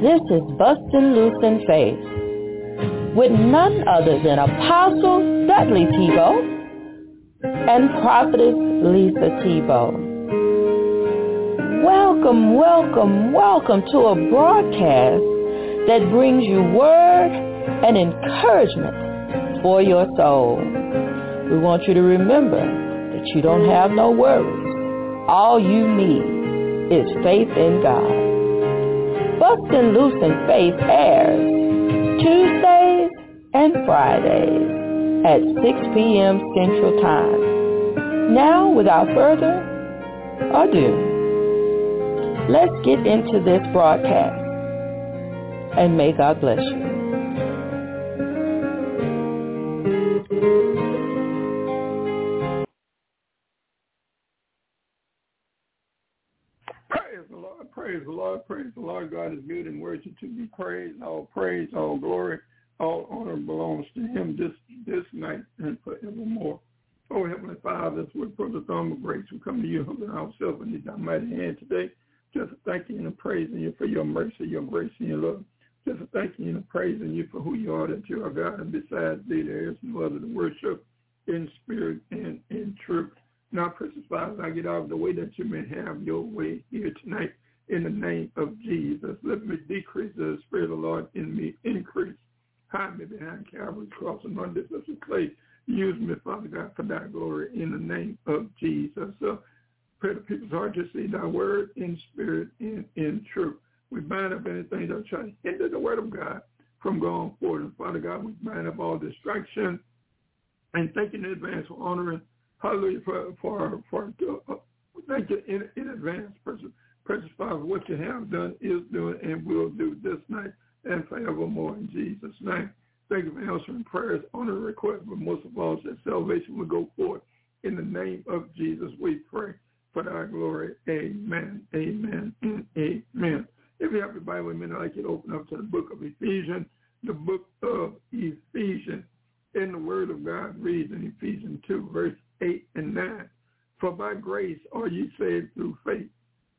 This is Bustin' Loose in Faith with none other than Apostle Dudley Thibeaux and Prophetess Lisa Thibeaux. Welcome, welcome, welcome to a broadcast that brings you word and encouragement for your soul. We want you to remember that you don't have no worries. All you need is faith in God. Bustin' Loose in Faith airs Tuesdays and Fridays at 6 p.m. Central Time. Now, without further ado, let's get into this broadcast. And may God bless you. Good to be praised. All praise, all glory, all honor belongs to him this this night and forevermore. Oh, Heavenly Father, as we put the thumb of grace, we come to you humbling ourselves in your mighty hand today. Just thanking and praising you for your mercy, your grace, and your love. Just thanking and praising you for who you are, that you are God, and besides thee there is no other to worship in spirit and in truth. Now, precious Father, I get out of the way that you may have your way here tonight in the name of Jesus. Let me decrease the Spirit of the Lord in me, increase. Hide me behind Calvary's cross and on this clay. Use me, Father God, for thy glory in the name of Jesus. So pray the people's heart to see thy word in spirit and in truth. We bind up anything that try to hinder the word of God from going forward. And Father God, we bind up all distraction and thank you in advance for honoring Hallelujah for for for uh, thank you in, in advance, precious, precious Father, what you have done, is doing, and will do this night and forevermore in Jesus' name. Thank you for answering prayers, honor request, but most of all, that salvation will go forth. In the name of Jesus, we pray for thy glory. Amen, amen, amen. If you have your Bible, like you to open up to the book of Ephesians, the book of Ephesians. In the word of God reads in Ephesians 2, verse 8 and 9. For by grace are ye saved through faith,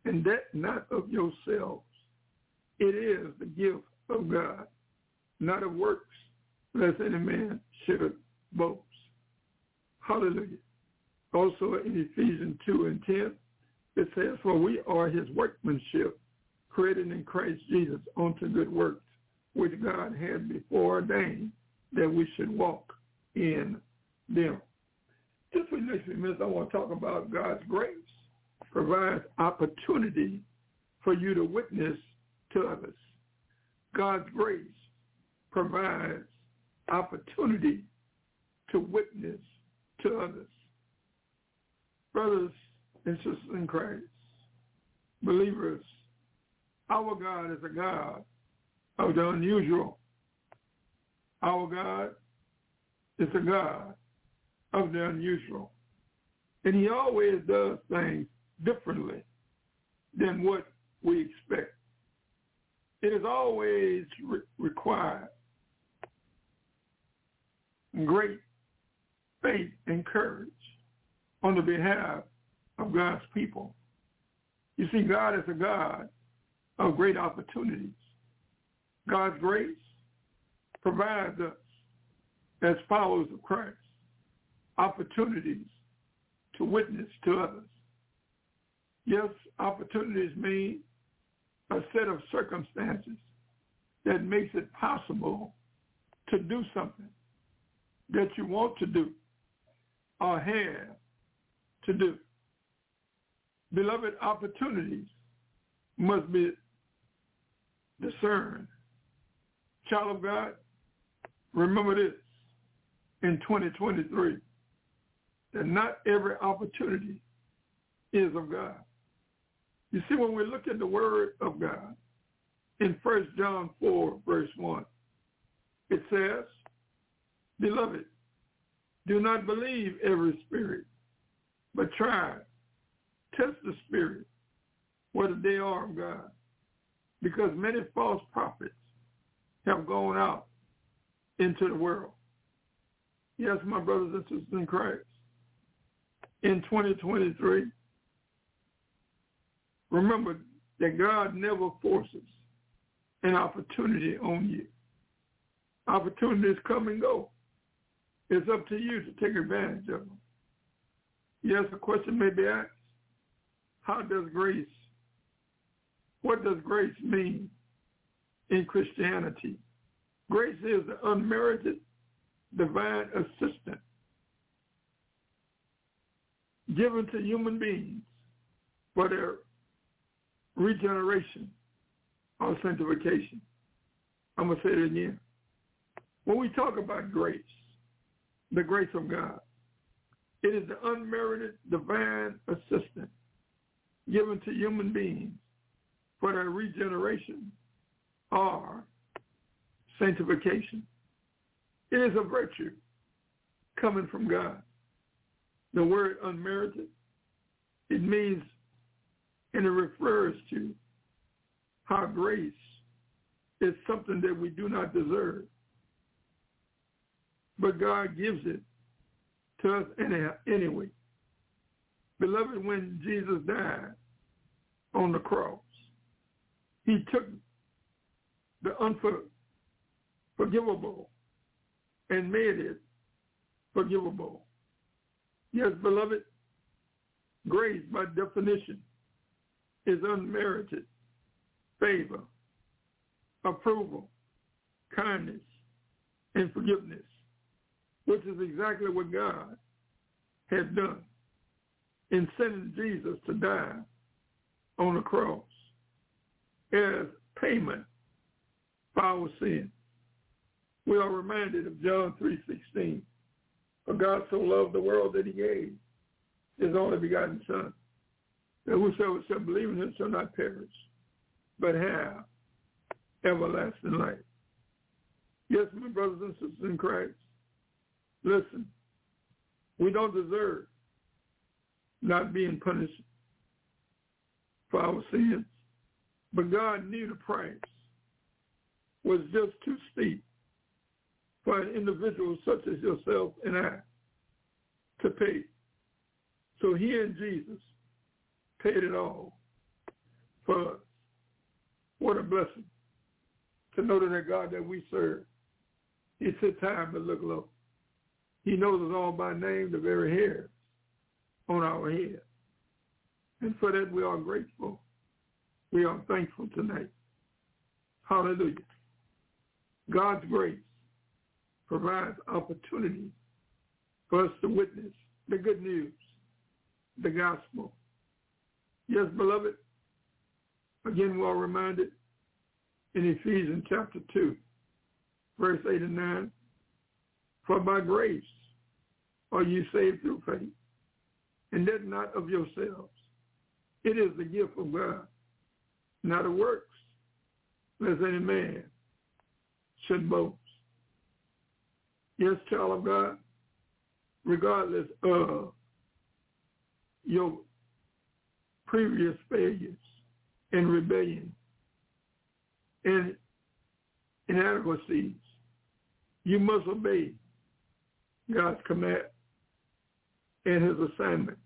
and that not of yourselves. It is the gift of God, not of works, lest any man should boast. Hallelujah. Also in Ephesians 2 and 10, it says, For we are his workmanship, created in Christ Jesus unto good works, which God had before ordained that we should walk in them. Just for next few minutes, I want to talk about God's grace provides opportunity for you to witness to others. God's grace provides opportunity to witness to others. Brothers and sisters in Christ, believers, our God is a God of the unusual. Our God is a God of the unusual. And he always does things differently than what we expect. It is always re- required great faith and courage on the behalf of God's people. You see, God is a God of great opportunities. God's grace provides us as followers of Christ opportunities to witness to others. Yes, opportunities mean a set of circumstances that makes it possible to do something that you want to do or have to do. Beloved, opportunities must be discerned. Child of God, remember this in 2023 that not every opportunity is of God. You see, when we look at the word of God in 1 John 4, verse 1, it says, Beloved, do not believe every spirit, but try, test the spirit, whether they are of God. Because many false prophets have gone out into the world. Yes, my brothers and sisters in Christ in 2023, remember that God never forces an opportunity on you. Opportunities come and go. It's up to you to take advantage of them. Yes, a question may be asked. How does grace, what does grace mean in Christianity? Grace is the unmerited divine assistance given to human beings for their regeneration or sanctification. I'm going to say it again. When we talk about grace, the grace of God, it is the unmerited divine assistance given to human beings for their regeneration or sanctification. It is a virtue coming from God. The word unmerited, it means and it refers to how grace is something that we do not deserve. But God gives it to us anyway. Beloved, when Jesus died on the cross, he took the unforgivable and made it forgivable. Yes, beloved, grace by definition is unmerited favor, approval, kindness, and forgiveness, which is exactly what God had done in sending Jesus to die on the cross as payment for our sin. We are reminded of John 3.16. For God so loved the world that he gave his only begotten son, that whosoever shall believe in him shall not perish, but have everlasting life. Yes, my brothers and sisters in Christ, listen, we don't deserve not being punished for our sins, but God knew the price was just too steep for an individual such as yourself and I to pay. So he and Jesus paid it all for us. What a blessing to know that God that we serve, he sits high but look low. He knows us all by name, the very hairs on our head. And for that we are grateful. We are thankful tonight. Hallelujah. God's grace provides opportunity for us to witness the good news, the gospel. Yes, beloved, again we are reminded in Ephesians chapter 2, verse 8 and 9, for by grace are you saved through faith, and that not of yourselves. It is the gift of God, not of works, lest any man should boast. Yes, child of God, regardless of your previous failures and rebellion and inadequacies, you must obey God's command and his assignment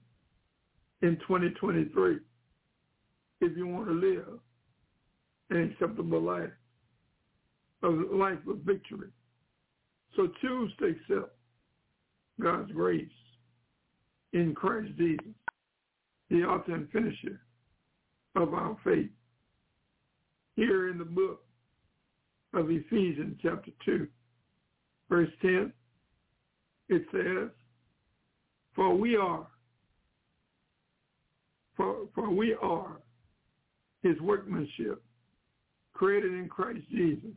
in 2023 if you want to live an acceptable life, a life of victory. So choose to accept God's grace in Christ Jesus, the author and finisher of our faith. Here in the book of Ephesians chapter 2, verse 10, it says, For we are, for, for we are his workmanship, created in Christ Jesus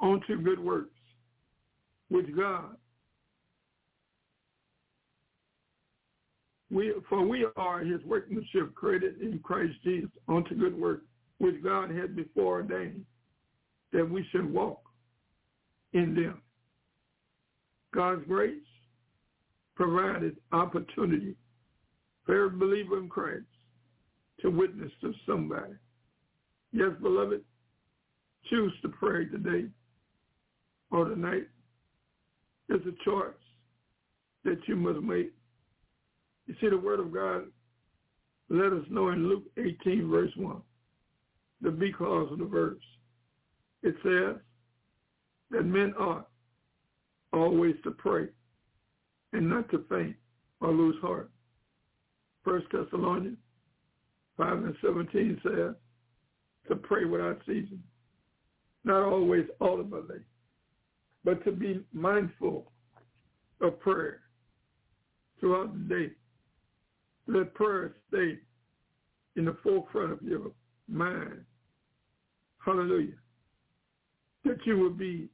unto good works, which God, we, for we are his workmanship created in Christ Jesus unto good works, which God had before ordained that we should walk in them. God's grace provided opportunity for every believer in Christ to witness to somebody. Yes, beloved, choose to pray today or tonight is a choice that you must make. You see, the Word of God let us know in Luke 18, verse 1, the because of the verse. It says that men ought always to pray and not to faint or lose heart. First Thessalonians 5 and 17 says to pray without ceasing, not always audibly, but to be mindful of prayer throughout the day. Let prayer stay in the forefront of your mind. Hallelujah. That you will be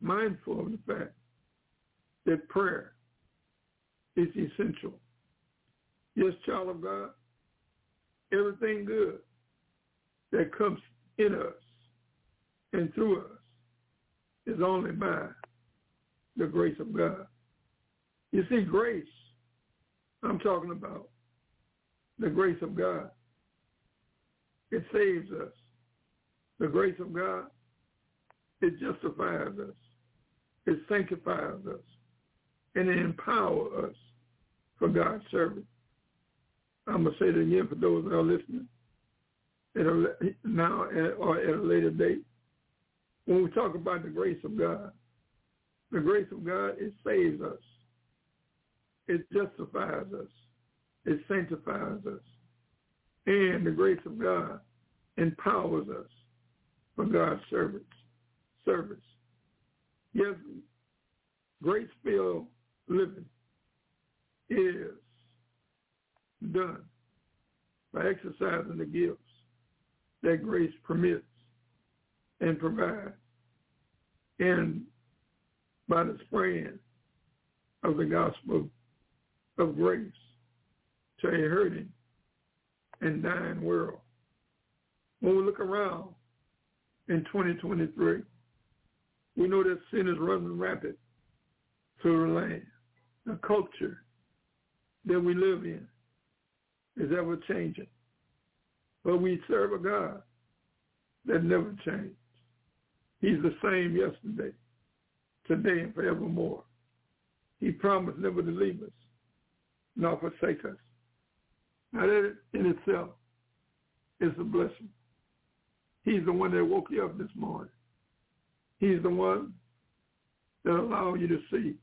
mindful of the fact that prayer is essential. Yes, child of God, everything good that comes in us and through us is only by the grace of God. You see, grace, I'm talking about the grace of God. It saves us. The grace of God, it justifies us. It sanctifies us. And it empowers us for God's service. I'm going to say it again for those that are listening at a, now or at a later date. When we talk about the grace of God, the grace of God, it saves us. It justifies us. It sanctifies us. And the grace of God empowers us for God's service. Service. Yes, grace-filled living is done by exercising the gifts that grace permits and provides and by the spreading of the gospel of grace to a hurting and dying world. When we look around in 2023, we know that sin is running rapid through the land. The culture that we live in is ever changing. But we serve a God that never changed. He's the same yesterday, today, and forevermore. He promised never to leave us, nor forsake us. Now that in itself is a blessing. He's the one that woke you up this morning. He's the one that allowed you to see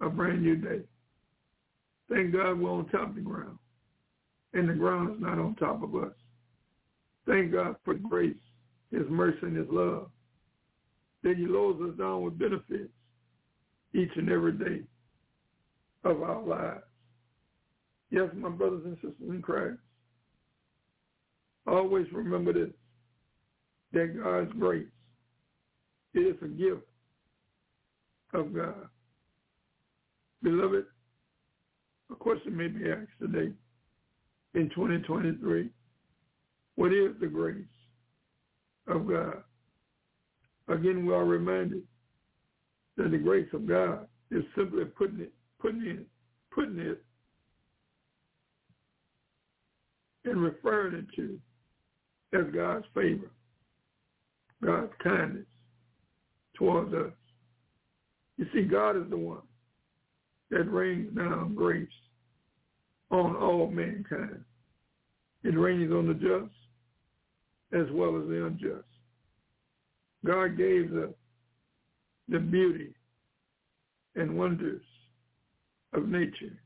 a brand new day. Thank God we're on top of the ground and the ground is not on top of us. Thank God for grace, his mercy, and his love. That he loads us down with benefits each and every day of our lives. Yes, my brothers and sisters in Christ, always remember this, that God's grace is a gift of God. Beloved, a question may be asked today in 2023. What is the grace of God? Again, we are reminded that the grace of God is simply putting it, putting it, putting it and referring it to as God's favor, God's kindness towards us. You see, God is the one that rains down grace on all mankind. It rains on the just as well as the unjust. God gave the, the beauty and wonders of nature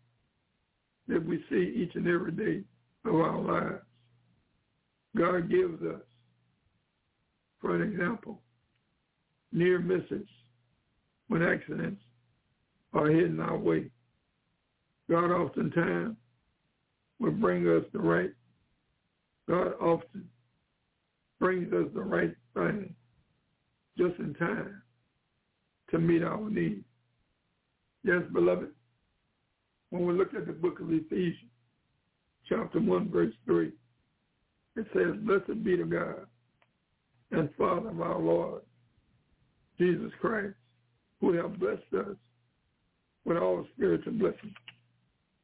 that we see each and every day of our lives. God gives us, for an example, near misses when accidents are hidden our way. God oftentimes will bring us the right. God often brings us the right thing just in time to meet our needs. Yes, beloved, when we look at the book of Ephesians, chapter 1, verse 3, it says, Blessed be the God and Father of our Lord, Jesus Christ, who have blessed us with all spiritual blessings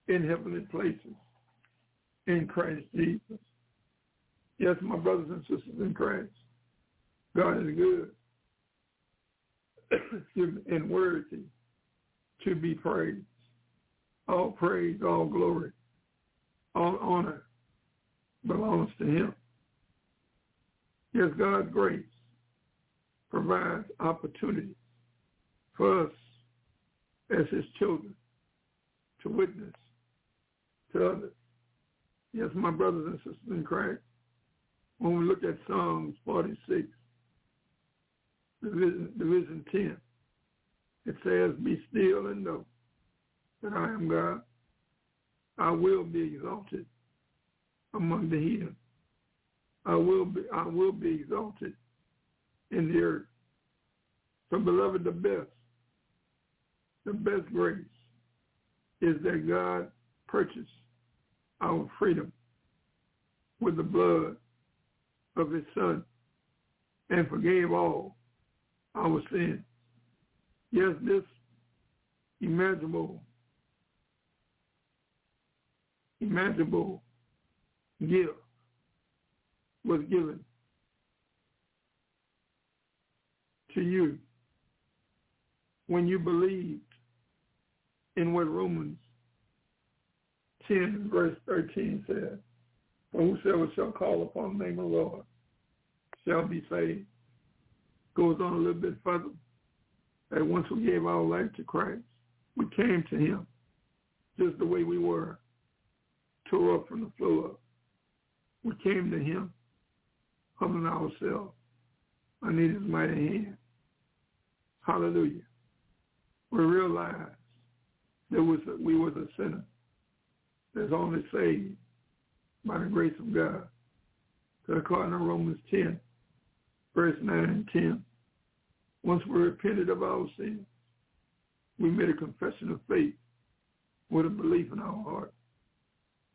in heavenly places in Christ Jesus. Yes, my brothers and sisters in Christ, God is good and worthy to be praised. All praise, all glory all honor belongs to him. Yes, God's grace provides opportunities for us as his children to witness to others. Yes, my brothers and sisters in Christ, when we look at Psalms 46, division, division 10, it says, Be still and know that I am God. I will be exalted among the heathen. I will be I will be exalted in the earth. So beloved, the best, the best grace is that God purchased our freedom with the blood of his son and forgave all our sins. Yes, this imaginable, imaginable gift was given to you when you believed in what Romans 10 verse 13 says. For whosoever shall call upon the name of the Lord shall be saved. Goes on a little bit further. That once we gave our life to Christ, we came to him just the way we were, tore up from the floor. We came to him, humbling ourselves underneath his mighty hand. Hallelujah. We realized that was a, we was a sinner that's only saved by the grace of God. So according to Romans 10, verse 9 and 10, once we repented of our sins, we made a confession of faith with a belief in our heart.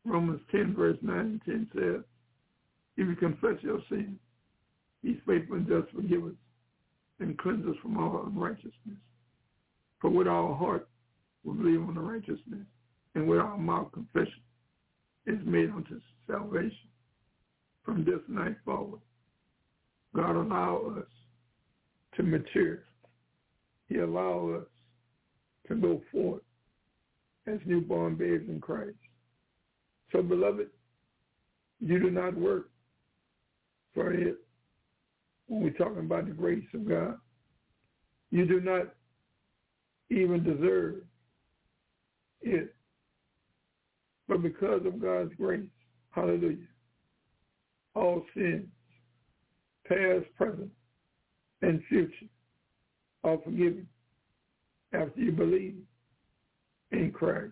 Romans 10, verse 9 and 10 says, if you confess your sins, he's faithful and just forgive us and cleanse us from all unrighteousness. For with our heart we believe on the righteousness, and with our mouth confession is made unto salvation. From this night forward, God allow us to mature. He allow us to go forth as newborn babes in Christ. So, beloved, you do not work for it when we're talking about the grace of God. You do not even deserve it. But because of God's grace, hallelujah, all sins, past, present, and future, are forgiven after you believe in Christ,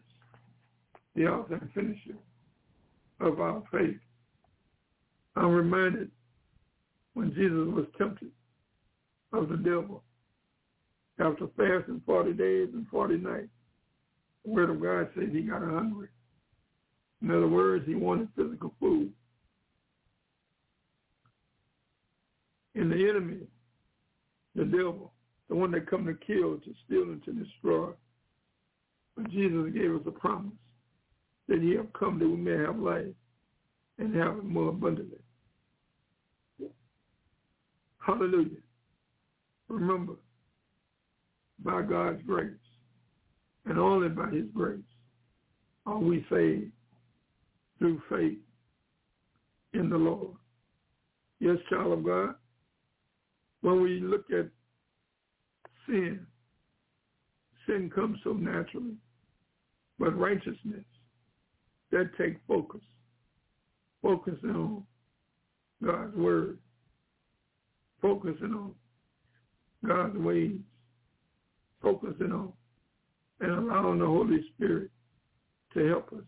the author and finisher of our faith. I'm reminded when Jesus was tempted of the devil after fasting 40 days and 40 nights. The word of God says he got hungry. In other words, he wanted physical food. And the enemy, the devil, the one that come to kill, to steal, and to destroy. But Jesus gave us a promise that he have come that we may have life and have it more abundantly. Hallelujah. Remember, by God's grace, and only by his grace, are we saved through faith in the Lord. Yes, child of God, when we look at sin, sin comes so naturally, but righteousness, that take focus, focusing on God's word, focusing on God's ways, focusing on and allowing the Holy Spirit to help us.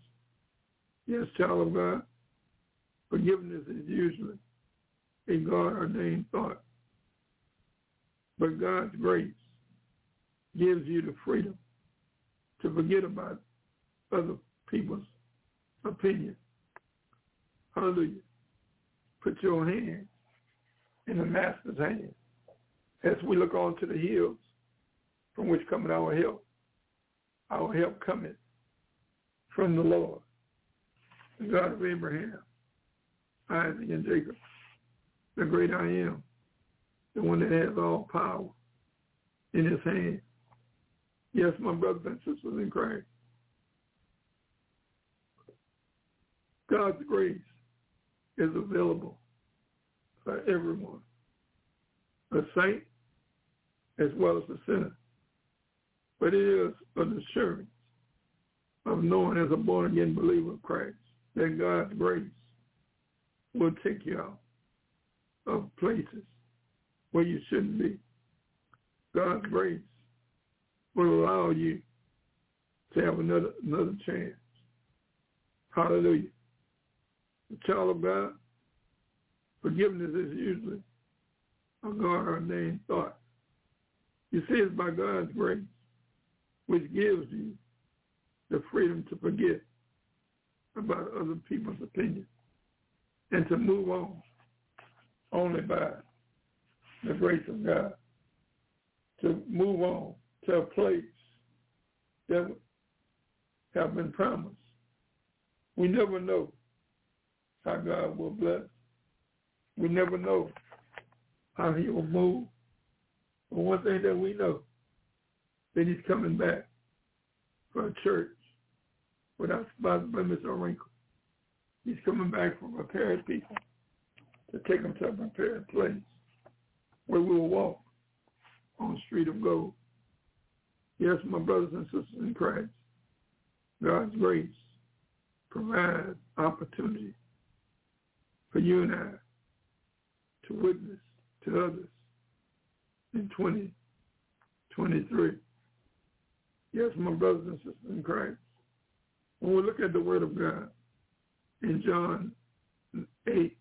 Yes, child of God, forgiveness is usually a God-ordained thought. But God's grace gives you the freedom to forget about other people's opinion. Hallelujah. Put your hand in the master's hand as we look on to the hills from which cometh our help. Our help cometh from the Lord, the God of Abraham, Isaac, and Jacob, the great I am, the one that has all power in his hand. Yes, my brothers and sisters in Christ. God's grace is available for everyone, a saint as well as a sinner. But it is an assurance of knowing as a born-again believer of Christ that God's grace will take you out of places where you shouldn't be. God's grace will allow you to have another another chance. Hallelujah. Child of God, forgiveness is usually a God-ordained thought. You see, it's by God's grace, which gives you the freedom to forget about other people's opinions and to move on only by the grace of God. To move on to a place that have been promised. We never know how God will bless. We never know how he will move. But one thing that we know, that he's coming back for a church without spot, blemish, or wrinkle. He's coming back for prepared people to take them to a prepared place where we will walk on the street of gold. Yes, my brothers and sisters in Christ, God's grace provides opportunity for you and I to witness to others in 2023. Yes, my brothers and sisters in Christ, when we look at the Word of God in John 8,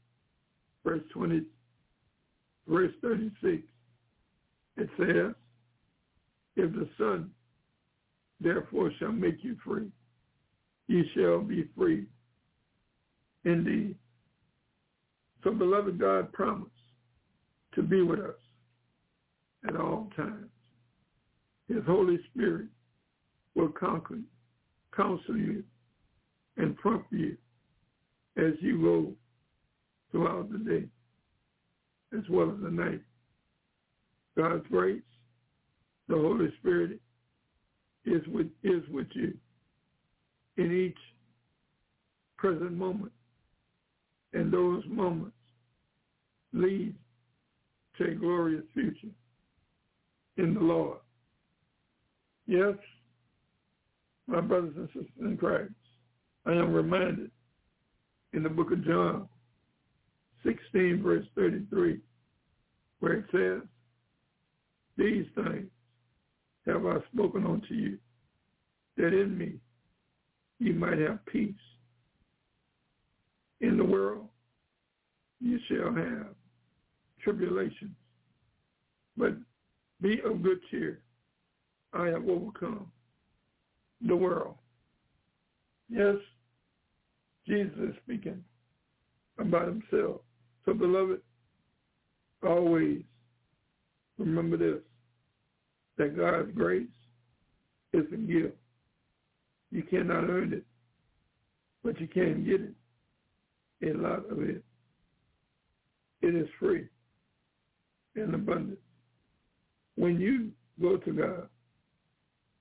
verse 20, verse 36, it says, if the Son therefore shall make you free, ye shall be free indeed. So beloved God promised to be with us at all times. His Holy Spirit will conquer, counsel you and prompt you as you go throughout the day as well as the night. God's grace, the Holy Spirit is with is with you in each present moment. And those moments lead to a glorious future in the Lord. Yes, my brothers and sisters in Christ, I am reminded in the book of John 16, verse 33, where it says, These things have I spoken unto you, that in me you might have peace. In the world you shall have tribulations, but be of good cheer. I have overcome the world. Yes, Jesus is speaking about himself. So beloved, always remember this, that God's grace is a gift. You cannot earn it, but you can get it, a lot of it. It is free and abundant. When you go to God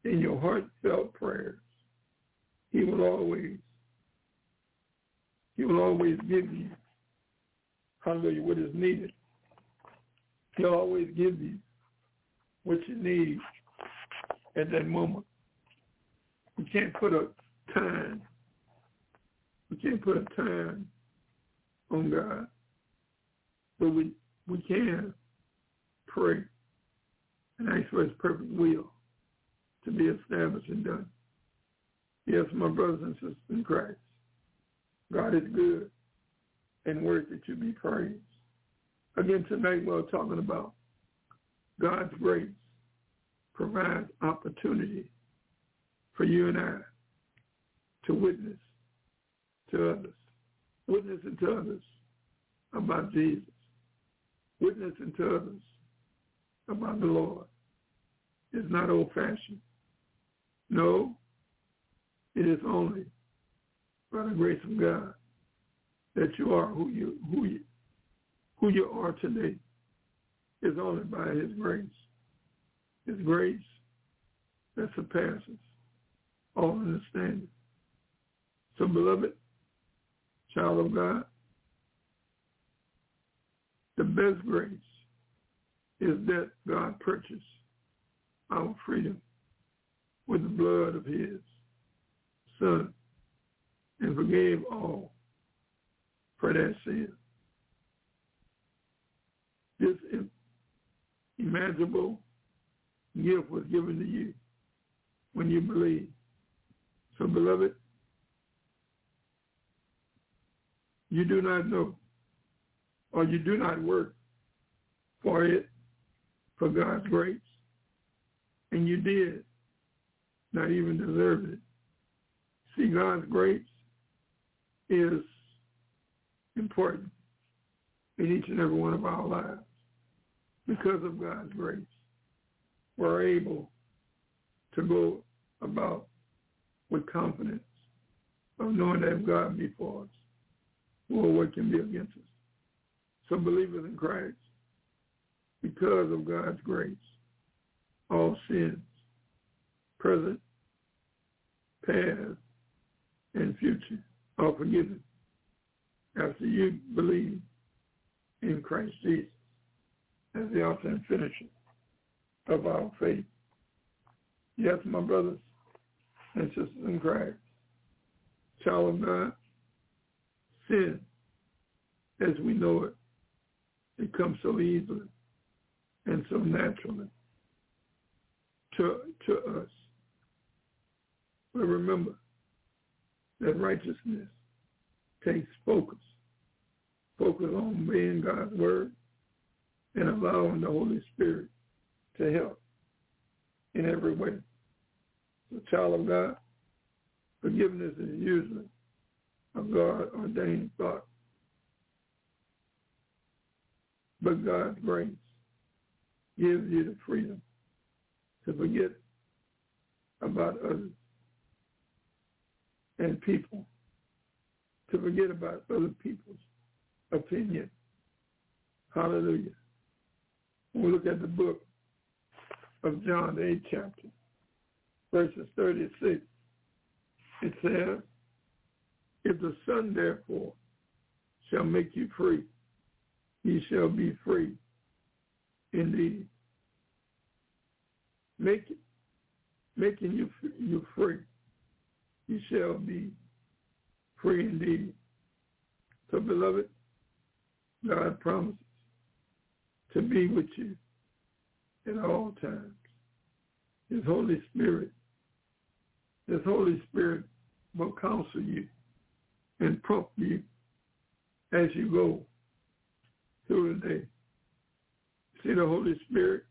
in your heartfelt prayers, he will always, he will always give you, hallelujah, what is needed. He'll always give you what you need at that moment. You can't put a time. You can't put a time on God. But we we can pray and ask for his perfect will to be established and done. Yes, my brothers and sisters in Christ, God is good and worthy to be praised. Again, tonight we're talking about God's grace provides opportunity for you and I to witness to others, witnessing to others about Jesus, witnessing to others about the Lord. It's not old-fashioned. No, it is only by the grace of God that you are who you who you who you are today. Is only by His grace. His grace that surpasses all understanding. So, beloved, child of God, the best grace is that God purchased our freedom with the blood of his son and forgave all for that sin. This imaginable gift was given to you when you believe. So, beloved, you do not know or you do not work for it, for God's grace, and you did not even deserve it. See, God's grace is important in each and every one of our lives. Because of God's grace, we're able to go about with confidence of knowing that God be for us, or what can be against us. Some believers in Christ, because of God's grace, all sins, present, past, and future, are forgiven after you believe in Christ Jesus as the author and finisher of our faith. Yes, my brothers and sisters in Christ, child of God, sin, as we know it, it comes so easily and so naturally to, to us. But remember that righteousness takes focus. Focus on being God's word and allowing the Holy Spirit to help in every way. So child of God, forgiveness is usually a God ordained thought. But God's grace gives you the freedom to forget about others and people, to forget about other people's opinion. Hallelujah. When we look at the book of John, the 8th chapter, verses 36, it says, If the Son therefore shall make you free, ye shall be free indeed. Make, making you, you free, you shall be free indeed. So, beloved, God promises to be with you at all times. His Holy Spirit, His Holy Spirit will counsel you and prompt you as you go through the day. See, the Holy Spirit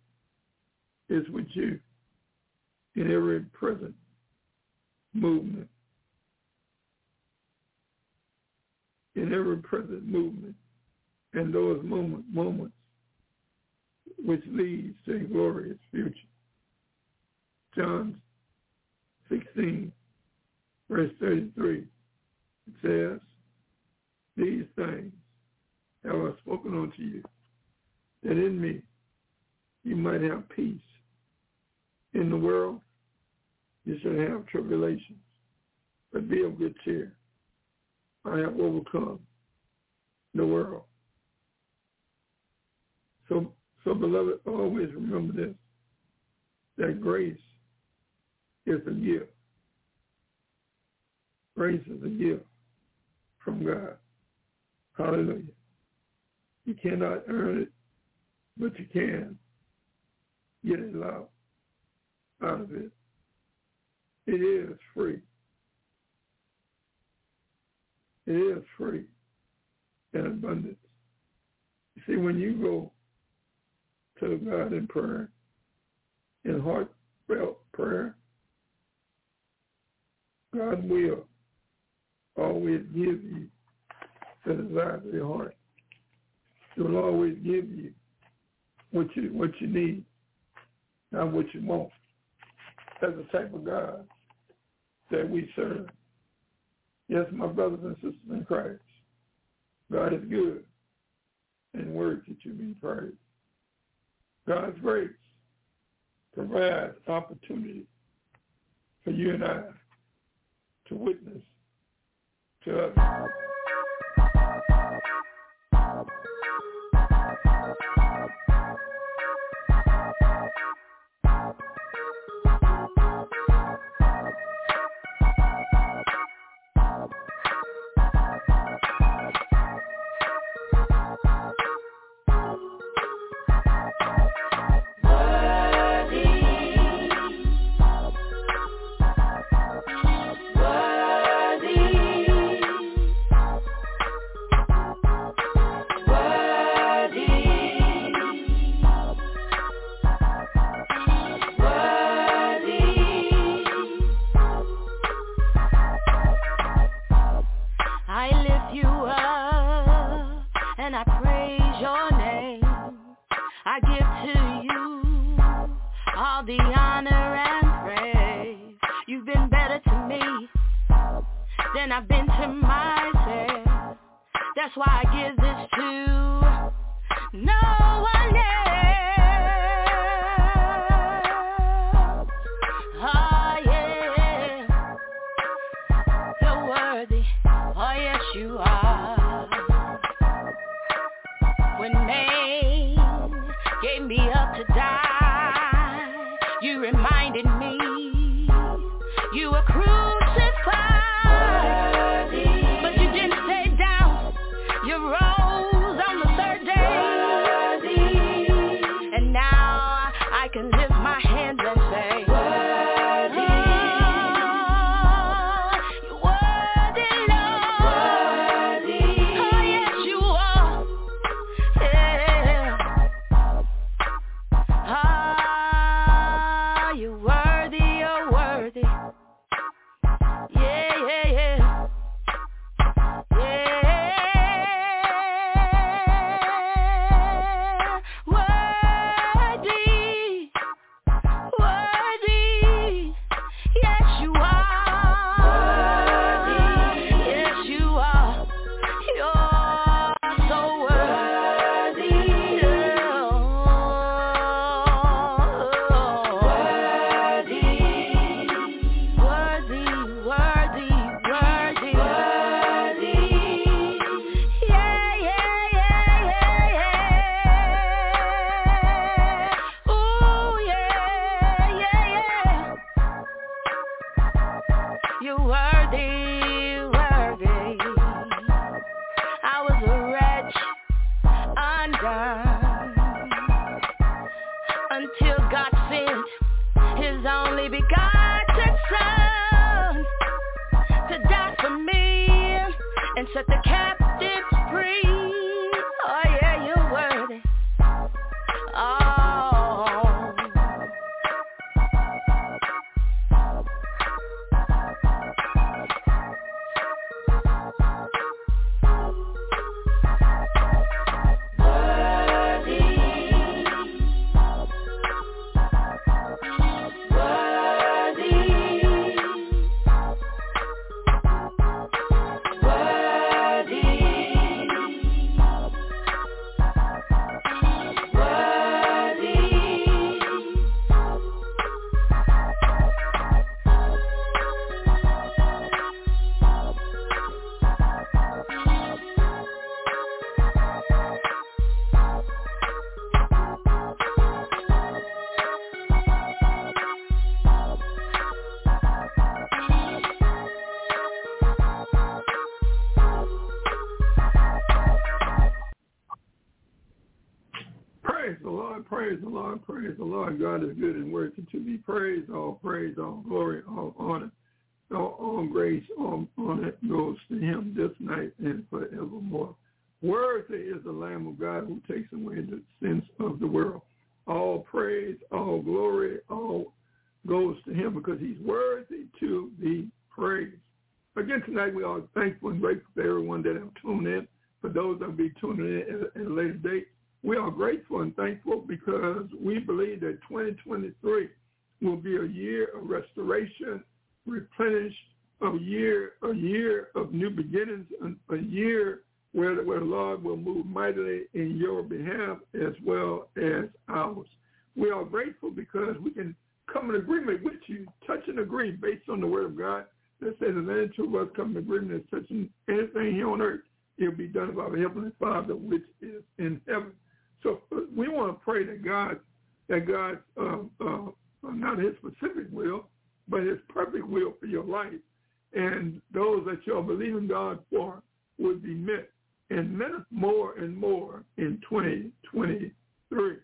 is with you in every present movement. In every present movement and those moment, moments which leads to a glorious future. John 16, verse 33, says, These things have I spoken unto you, that in me you might have peace. In the world you shall have tribulations, but be of good cheer. I have overcome the world. So, so beloved, always remember this, that grace is a gift. Grace is a gift from God. Hallelujah. You cannot earn it, but you can get it lot out of it. It is free. It is free in abundance. You see, when you go to God in prayer, in heartfelt prayer, God will always give you the desire of your heart. He will always give you what you what you need, not what you want. That's the type of God that we serve. Yes, my brothers and sisters in Christ, God is good and worthy to be praised. God's grace provides opportunity for you and I to witness to Praise the Lord, praise the Lord, praise the Lord. God is good and worthy to be praised. All praise, all glory, all honor, all, all grace, all honor goes to him this night and forevermore. Worthy is the Lamb of God who takes away the sins of the world. All praise, all glory, all goes to him because he's worthy to be praised. Again, tonight we are thankful and grateful for everyone that have tuned in. For those that will be tuning in at a later date, we are grateful and thankful because we believe that 2023 will be a year of restoration, replenished, a year, a year of new beginnings, a, year where, where the Lord will move mightily in your behalf as well as ours. We are grateful because we can come in agreement with you, touch and agree based on the word of God that says if any two of us come in agreement as touching anything here on earth, it'll be done by the Heavenly Father which is in heaven. So we want to pray that God, that God, uh, uh, not His specific will, but His perfect will for your life, and those that you're believing God for would be met, and met more and more in 2023.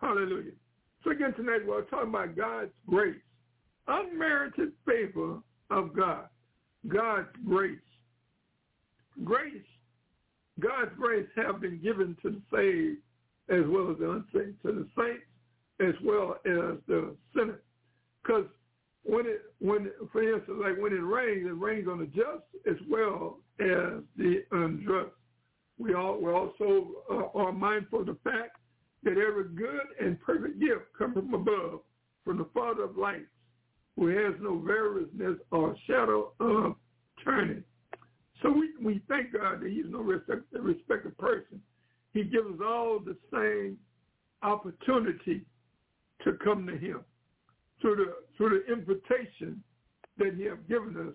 Hallelujah. So again tonight we're talking about God's grace, unmerited favor of God, God's grace. Grace, God's grace have been given to the saved as well as the unsaved, to the saints as well as the sinners. Because when it, when, for instance, like when it rains, it rains on the just as well as the unjust. We all we also uh, are mindful of the fact that every good and perfect gift comes from above, from the Father of lights, who has no variousness or shadow of turning. So we, we thank God that he's no respect, respected person. He gives us all the same opportunity to come to him through the through the invitation that he has given us,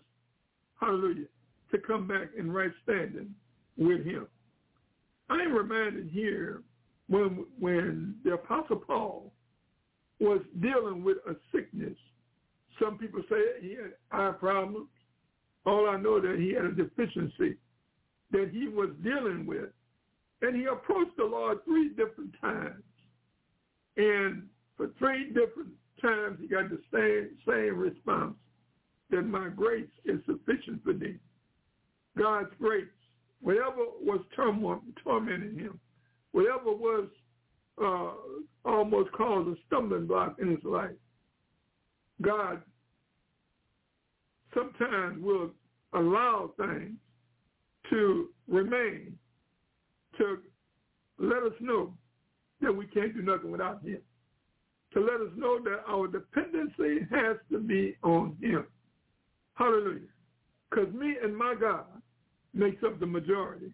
hallelujah, to come back in right standing with him. I am reminded here when when the Apostle Paul was dealing with a sickness. Some people say he had eye problems. All I know that he had a deficiency that he was dealing with. And he approached the Lord three different times. And for three different times he got the same same response that my grace is sufficient for thee. God's grace, whatever was tormenting him, whatever was uh, almost caused a stumbling block in his life, God sometimes will allow things to remain to let us know that we can't do nothing without him. To let us know that our dependency has to be on him. Hallelujah. Because me and my God makes up the majority.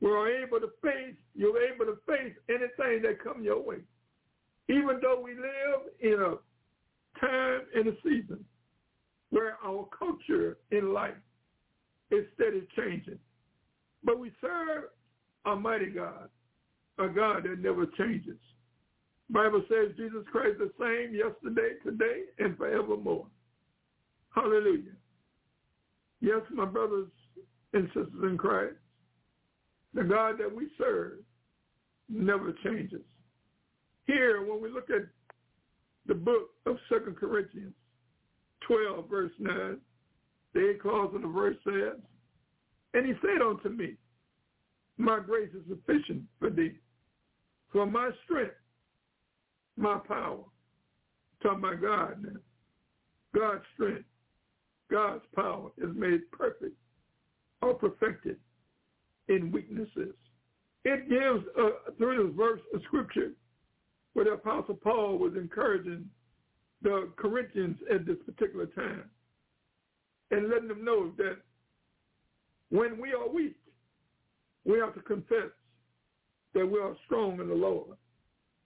We're able to face, you're able to face anything that come your way. Even though we live in a time and a season where our culture in life is steady changing. But we serve a mighty God, a God that never changes. Bible says Jesus Christ the same yesterday, today, and forevermore. Hallelujah. Yes, my brothers and sisters in Christ, the God that we serve never changes. Here, when we look at the book of Second Corinthians 12, verse 9, the eighth clause of the verse says, And he said unto me, My grace is sufficient for thee, for my strength, my power, to my God now. God's strength, God's power is made perfect or perfected in weaknesses. It gives, uh, through this verse of scripture, where the Apostle Paul was encouraging the Corinthians at this particular time and letting them know that when we are weak, we have to confess that we are strong in the Lord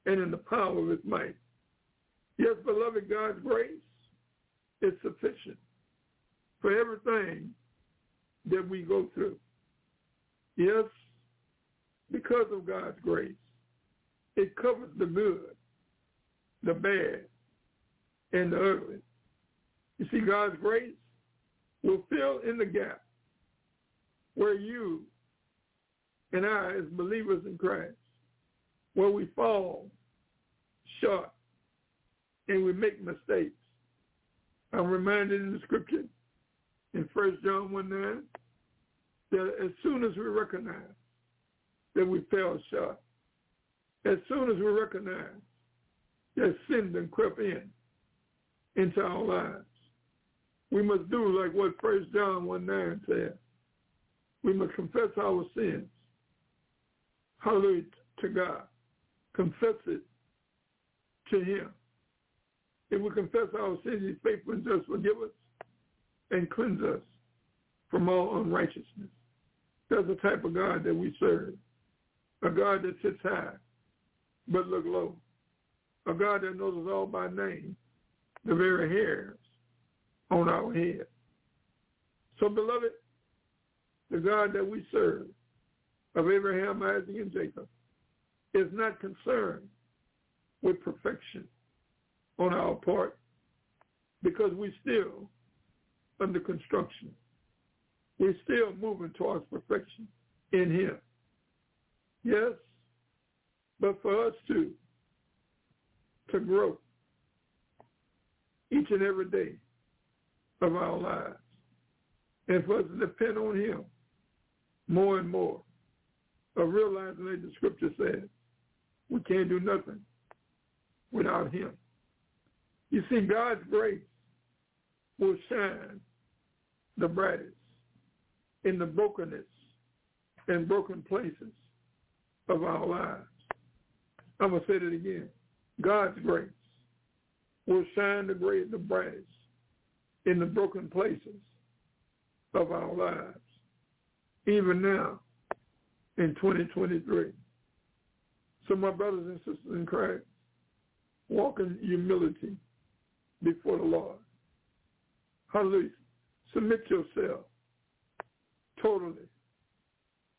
and in the power of his might. Yes, beloved, God's grace is sufficient for everything that we go through. Yes, because of God's grace, it covers the good, the bad, and the ugly. You see, God's grace will fill in the gap where you and I, as believers in Christ, where we fall short and we make mistakes. I'm reminded in the scripture in 1 John 1 9 that as soon as we recognize that we fell short, as soon as we recognize that sin then crept in into our lives, we must do like what 1 John 1 9 says. We must confess our sins. Hallelujah to God. Confess it to him. If we confess our sins, he's faithful and just forgive us and cleanse us from all unrighteousness. That's the type of God that we serve. A God that sits high but look low. A God that knows us all by name, the very hairs on our head. So beloved, the God that we serve of Abraham, Isaac, and Jacob is not concerned with perfection on our part because we're still under construction. We're still moving towards perfection in him. Yes, but for us to to grow each and every day of our lives and for us to depend on him more and more of realizing that the scripture says we can't do nothing without him. You see, God's grace will shine the brightest in the brokenness and broken places of our lives. I'm going to say that again. God's grace will shine the great, the brightest in the broken places of our lives, even now in 2023. So my brothers and sisters in Christ, walk in humility before the Lord. Hallelujah. Submit yourself totally,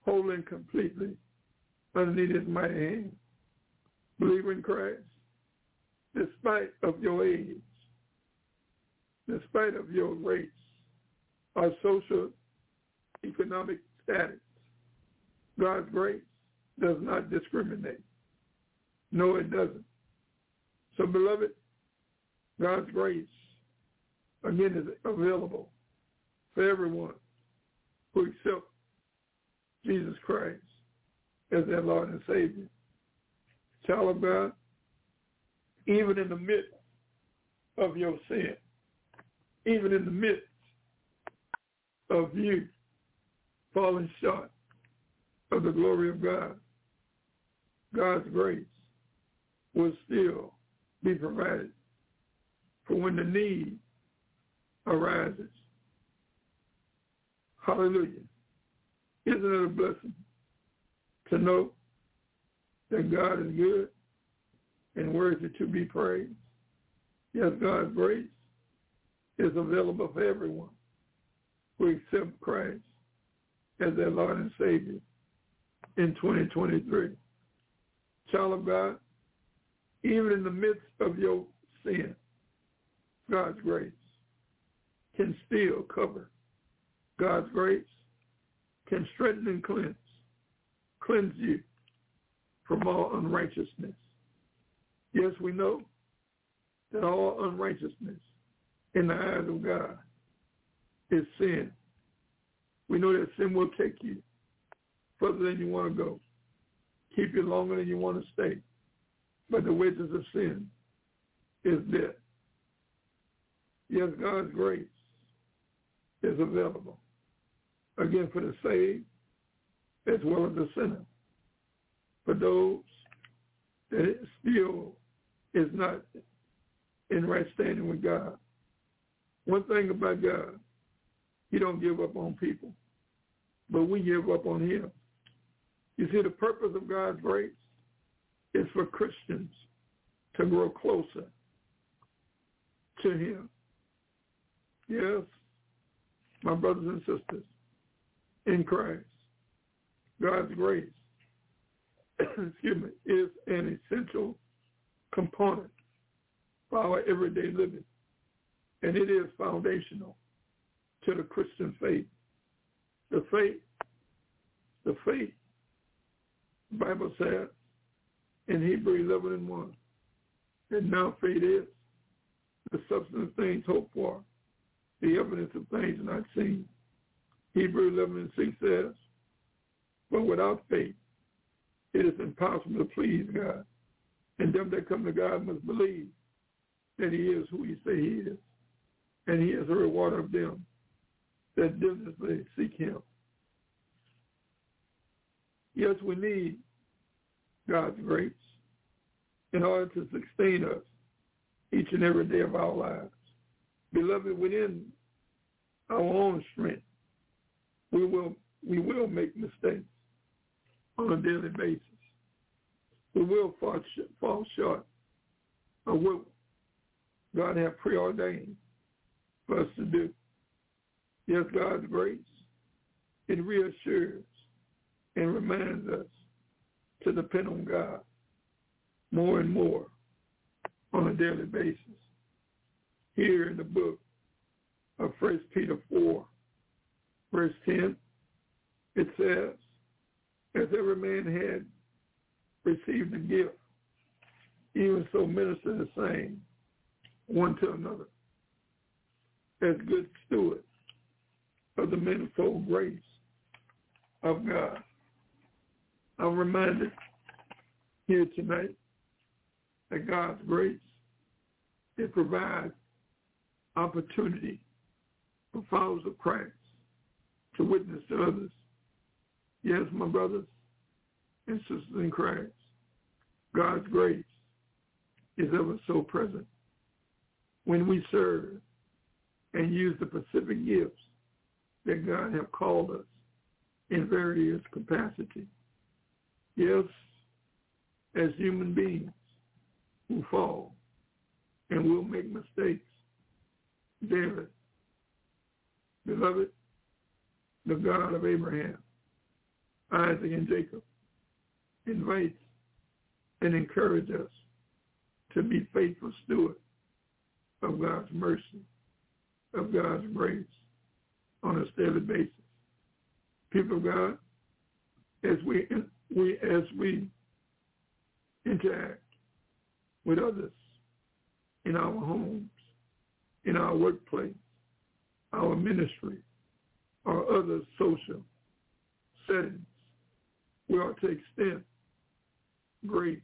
wholly and completely underneath his mighty hand. Believe in Christ despite of your age, despite of your race, or social economic status. God's grace does not discriminate. No, it doesn't. So, beloved, God's grace, again, is available for everyone who accepts Jesus Christ as their Lord and Savior. Child of God, even in the midst of your sin, even in the midst of you falling short of the glory of God, God's grace will still be provided for when the need arises. Hallelujah. Isn't it a blessing to know that God is good and worthy to be praised? Yes, God's grace is available for everyone who accept Christ as their Lord and Savior in 2023. Child of God, even in the midst of your sin, God's grace can still cover. God's grace can strengthen and cleanse, cleanse you from all unrighteousness. Yes, we know that all unrighteousness in the eyes of God is sin. We know that sin will take you further than you want to go, keep you longer than you want to stay. But the wages of sin is death. Yes, God's grace is available. Again, for the saved as well as the sinner. For those that still is not in right standing with God. One thing about God, he don't give up on people, but we give up on him. You see, the purpose of God's grace is for Christians to grow closer to him. Yes, my brothers and sisters, in Christ, God's grace, excuse me, is an essential component for our everyday living. And it is foundational to the Christian faith. The faith, the faith, Bible says in Hebrew 11 and 1, and now faith is the substance of things hoped for, the evidence of things not seen. Hebrew 11 and 6 says, but without faith, it is impossible to please God. And them that come to God must believe that he is who he say he is. And he is a rewarder of them that diligently seek him. Yes, we need God's grace in order to sustain us each and every day of our lives. Beloved, within our own strength, we will we will make mistakes on a daily basis we will fall, fall short of what God has preordained for us to do. Yes, God's grace, it reassures and reminds us to depend on God more and more on a daily basis. Here in the book of 1 Peter 4, verse 10, it says, as every man had received a gift, even so minister the same one to another as good stewards of the manifold grace of God. I'm reminded here tonight that God's grace, it provides opportunity for followers of Christ to witness to others. Yes, my brothers, and sisters in Christ, God's grace is ever so present. When we serve and use the specific gifts that God have called us in various capacity. Yes, as human beings who fall and will make mistakes daily. Beloved, the God of Abraham, Isaac, and Jacob invites and encourages us to be faithful stewards of God's mercy, of God's grace on a daily basis. People of God, as we, we as we interact with others in our homes, in our workplace, our ministry, or other social settings, we ought to extend grace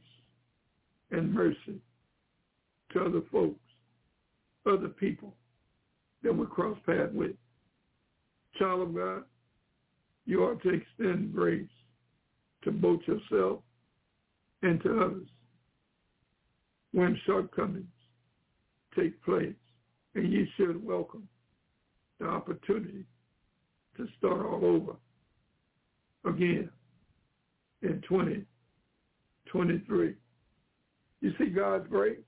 and mercy to other folks, other people that we cross paths with. Child of God, you ought to extend grace to both yourself and to others when shortcomings take place. And you should welcome the opportunity to start all over again in 2023. You see, God's grace,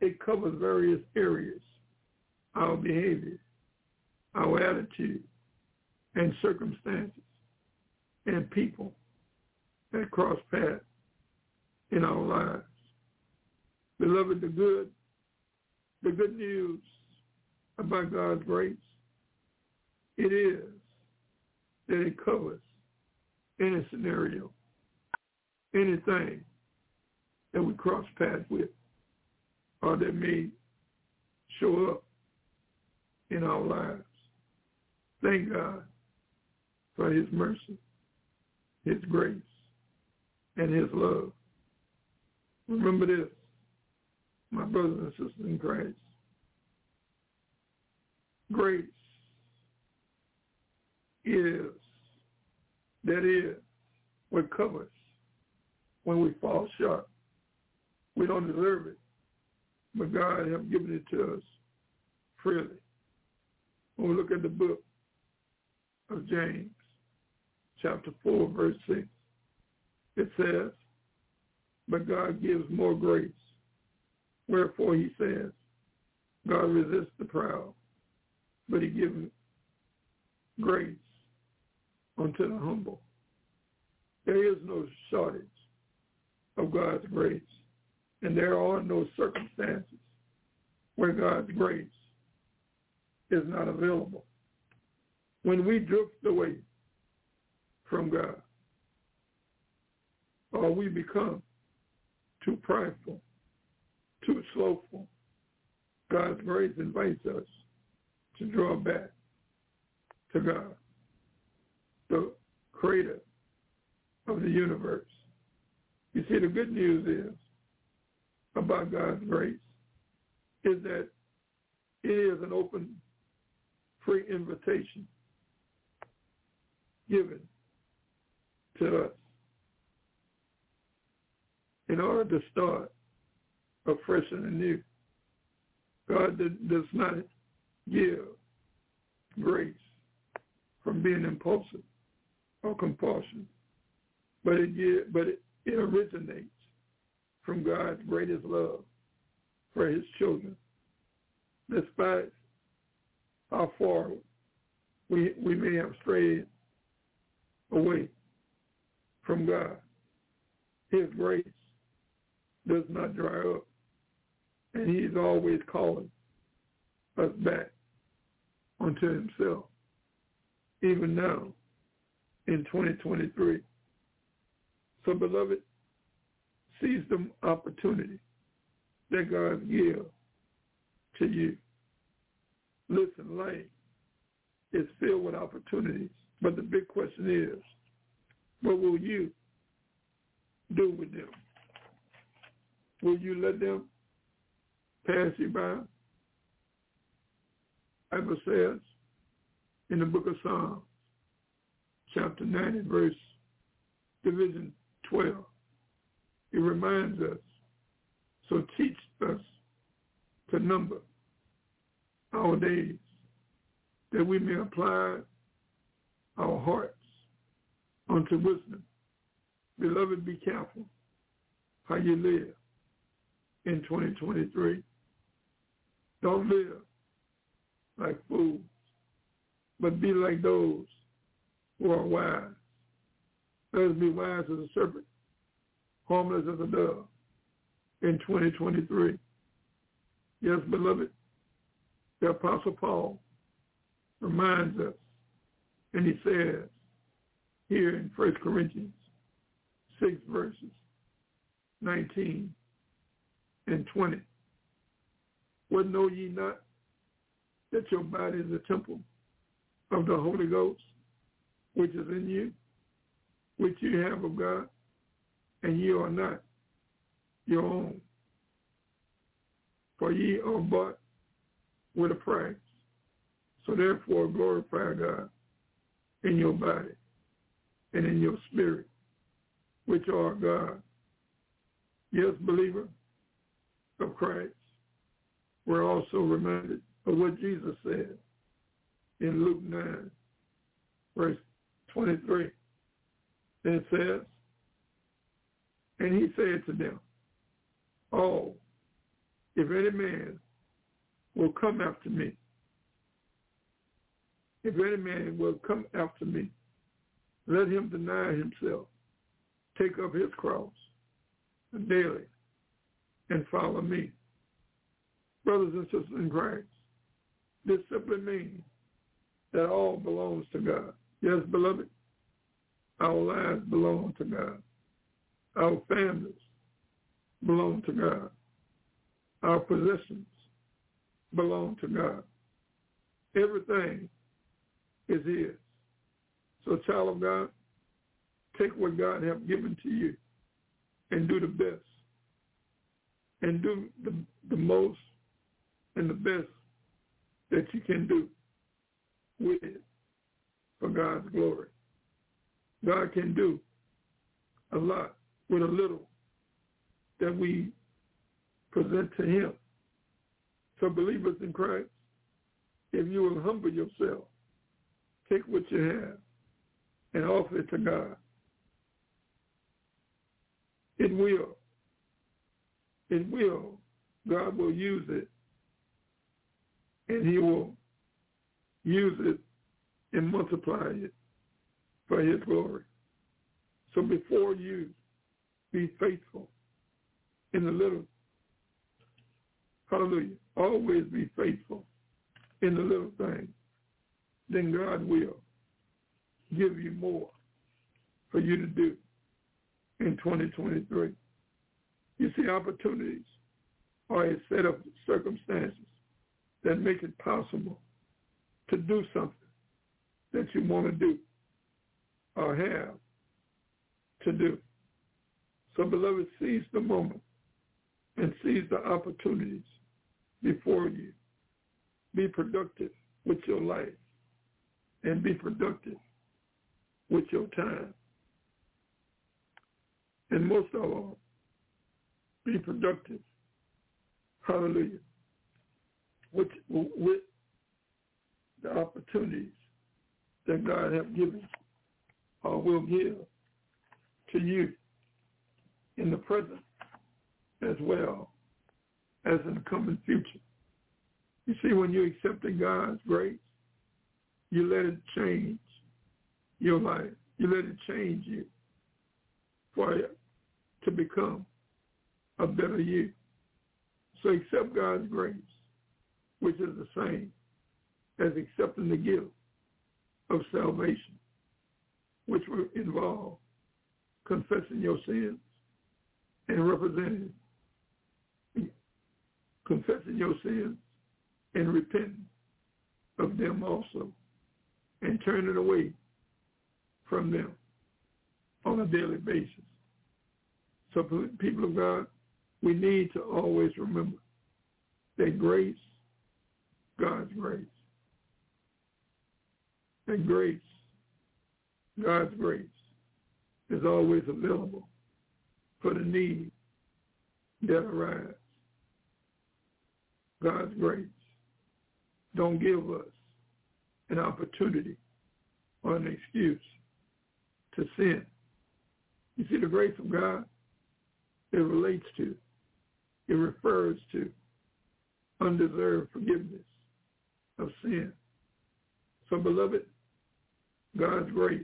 it covers various areas, our behavior, our attitude, and circumstances, and people that cross paths in our lives. Beloved, the good, the good news about God's grace, it is that it covers any scenario, anything that we cross paths with or that may show up in our lives. Thank God for his mercy, his grace, and his love. Remember this, my brothers and sisters in Christ. Grace is, that is, what covers when we fall short. We don't deserve it, but God has given it to us freely. When we look at the book of James, chapter 4, verse 6, it says, but God gives more grace. Wherefore he says, God resists the proud, but he gives grace unto the humble. There is no shortage of God's grace, and there are no circumstances where God's grace is not available. When we drift away from God, or we become too prideful, too slowful, God's grace invites us to draw back to God, the creator of the universe. You see, the good news is about God's grace is that it is an open, free invitation given to us in order to start afresh and anew. God does not give grace from being impulsive or compulsion, but it but it originates from God's greatest love for his children. Despite how far we, we may have strayed away from God, his grace does not dry up. And he's always calling us back unto himself, even now in 2023. So, beloved, seize the opportunity that God gives to you. Listen, life is filled with opportunities, but the big question is, what will you do with them? Will you let them pass you by? Bible says in the book of Psalms, chapter 90, verse division 12, it reminds us, so teach us to number our days that we may apply our hearts unto wisdom. Beloved, be careful how you live in 2023. Don't live like fools, but be like those who are wise. Let us be wise as a serpent, harmless as a dove in 2023. Yes, beloved, the Apostle Paul reminds us, and he says here in 1 Corinthians 6 verses 19 and 20, What know ye not that your body is a temple of the Holy Ghost, which is in you, which you have of God, and ye are not your own. For ye are bought with a price. So therefore glorify God in your body and in your spirit, which are God. Yes, believer of Christ, we're also reminded of what Jesus said in Luke 9, verse 23. And it says, and he said to them, Oh, if any man will come after me, if any man will come after me, let him deny himself, take up his cross daily, and follow me. Brothers and sisters in Christ, this simply means that all belongs to God. Yes, beloved, our lives belong to God. Our families belong to God. Our possessions belong to God. Everything is his. So child of God, take what God has given to you and do the best. And do the, the most and the best that you can do with it for God's glory. God can do a lot with a little that we present to him. So believers in Christ, if you will humble yourself, take what you have and offer it to God. It will. It will. God will use it. And he will use it and multiply it for his glory. So before you be faithful in the little, hallelujah, always be faithful in the little things, then God will give you more for you to do in 2023. You see, opportunities are a set of circumstances that make it possible to do something that you want to do or have to do. So, beloved, seize the moment and seize the opportunities before you. Be productive with your life and be productive with your time. And most of all, be productive. Hallelujah. With, with the opportunities that God has given or will give to you in the present as well as in the coming future. You see, when you accepted God's grace, you let it change your life. You let it change you for it to become a better you. So accept God's grace, which is the same as accepting the gift of salvation, which will involve confessing your sins and representing, confessing your sins and repenting of them also and turning away from them on a daily basis. So people of God, we need to always remember that grace, God's grace, that grace, God's grace is always available for the need that arise. God's grace don't give us an opportunity or an excuse to sin. You see, the grace of God, it relates to, it refers to undeserved forgiveness of sin. So, beloved, God's grace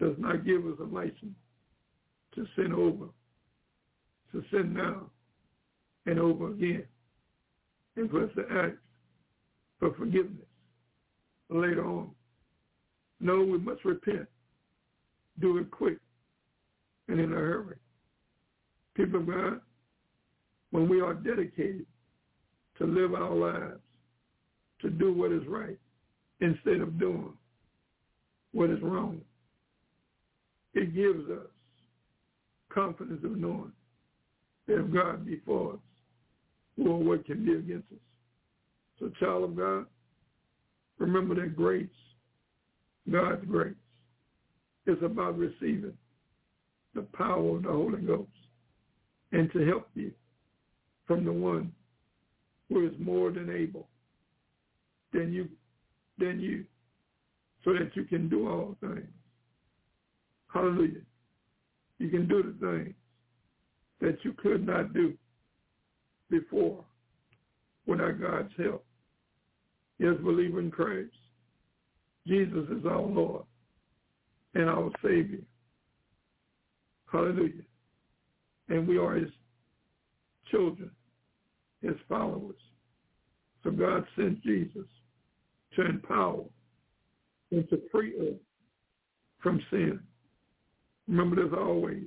does not give us a license to sin over, to sin now and over again, and for us to ask for forgiveness later on. No, we must repent. Do it quick and in a hurry. People of God, when we are dedicated to live our lives, to do what is right instead of doing what is wrong, it gives us confidence of knowing that if God be for us, well, what can be against us? So, child of God, remember that grace, God's grace, is about receiving the power of the Holy Ghost and to help you from the one who is more than able than you than you so that you can do all things. Hallelujah. You can do the things that you could not do before without God's help. Yes, believe in Christ. Jesus is our Lord and our Savior. Hallelujah. And we are his children, his followers. So God sent Jesus to empower and to free us from sin. Remember this always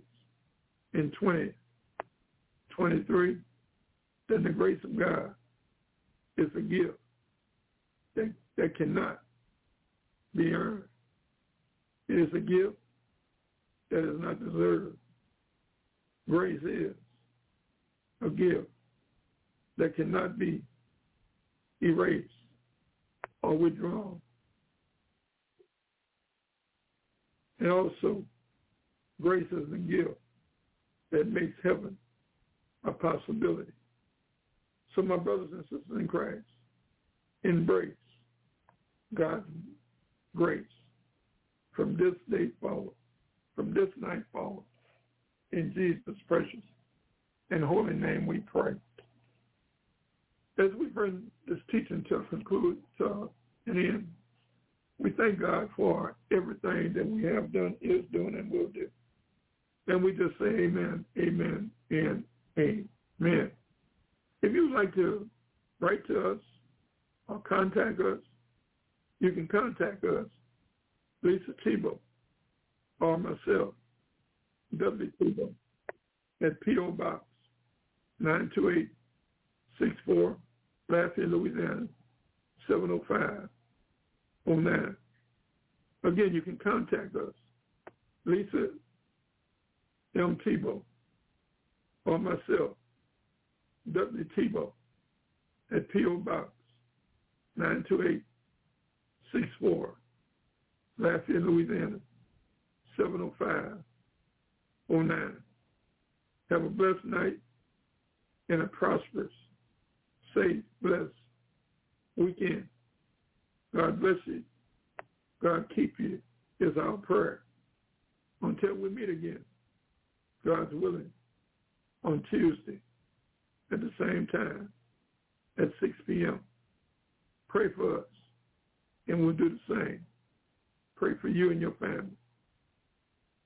in 2023 that the grace of God is a gift that, that cannot be earned. It is a gift that is not deserved. Grace is a gift that cannot be erased or withdrawn. And also, grace is the gift that makes heaven a possibility. So my brothers and sisters in Christ, embrace God's grace from this day forward, from this night forward. In Jesus' precious and holy name we pray. As we bring this teaching to a conclude uh, to an end, we thank God for everything that we have done, is doing, and will do. And we just say amen, amen, and amen. If you would like to write to us or contact us, you can contact us, Lisa Thibeaux or myself, W. Thibeaux, at P.O. Box 92864, Lafayette, Louisiana, 70509. Again, you can contact us, Lisa M. Thibeaux, or myself, W. Thibeaux, at P.O. Box 92864, Lafayette, Louisiana, 70509. Have a blessed night and a prosperous, safe, blessed weekend. God bless you. God keep you is our prayer. Until we meet again, God's willing, on Tuesday at the same time at 6 p.m. Pray for us, and we'll do the same. Pray for you and your family.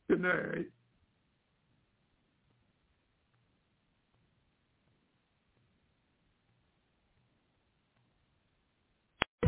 Good night.